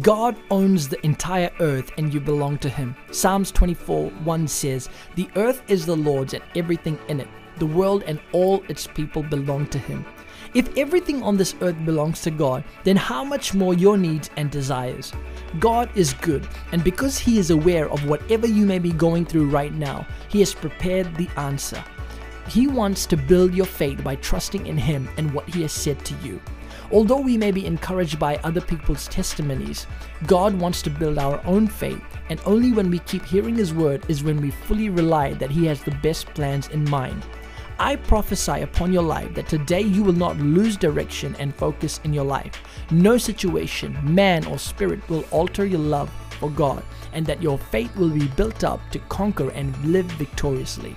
God owns the entire earth and you belong to Him. Psalms 24 1 says, The earth is the Lord's and everything in it. The world and all its people belong to Him. If everything on this earth belongs to God, then how much more your needs and desires? God is good, and because He is aware of whatever you may be going through right now, He has prepared the answer. He wants to build your faith by trusting in Him and what He has said to you. Although we may be encouraged by other people's testimonies, God wants to build our own faith, and only when we keep hearing His word is when we fully rely that He has the best plans in mind. I prophesy upon your life that today you will not lose direction and focus in your life. No situation, man, or spirit will alter your love for God, and that your faith will be built up to conquer and live victoriously.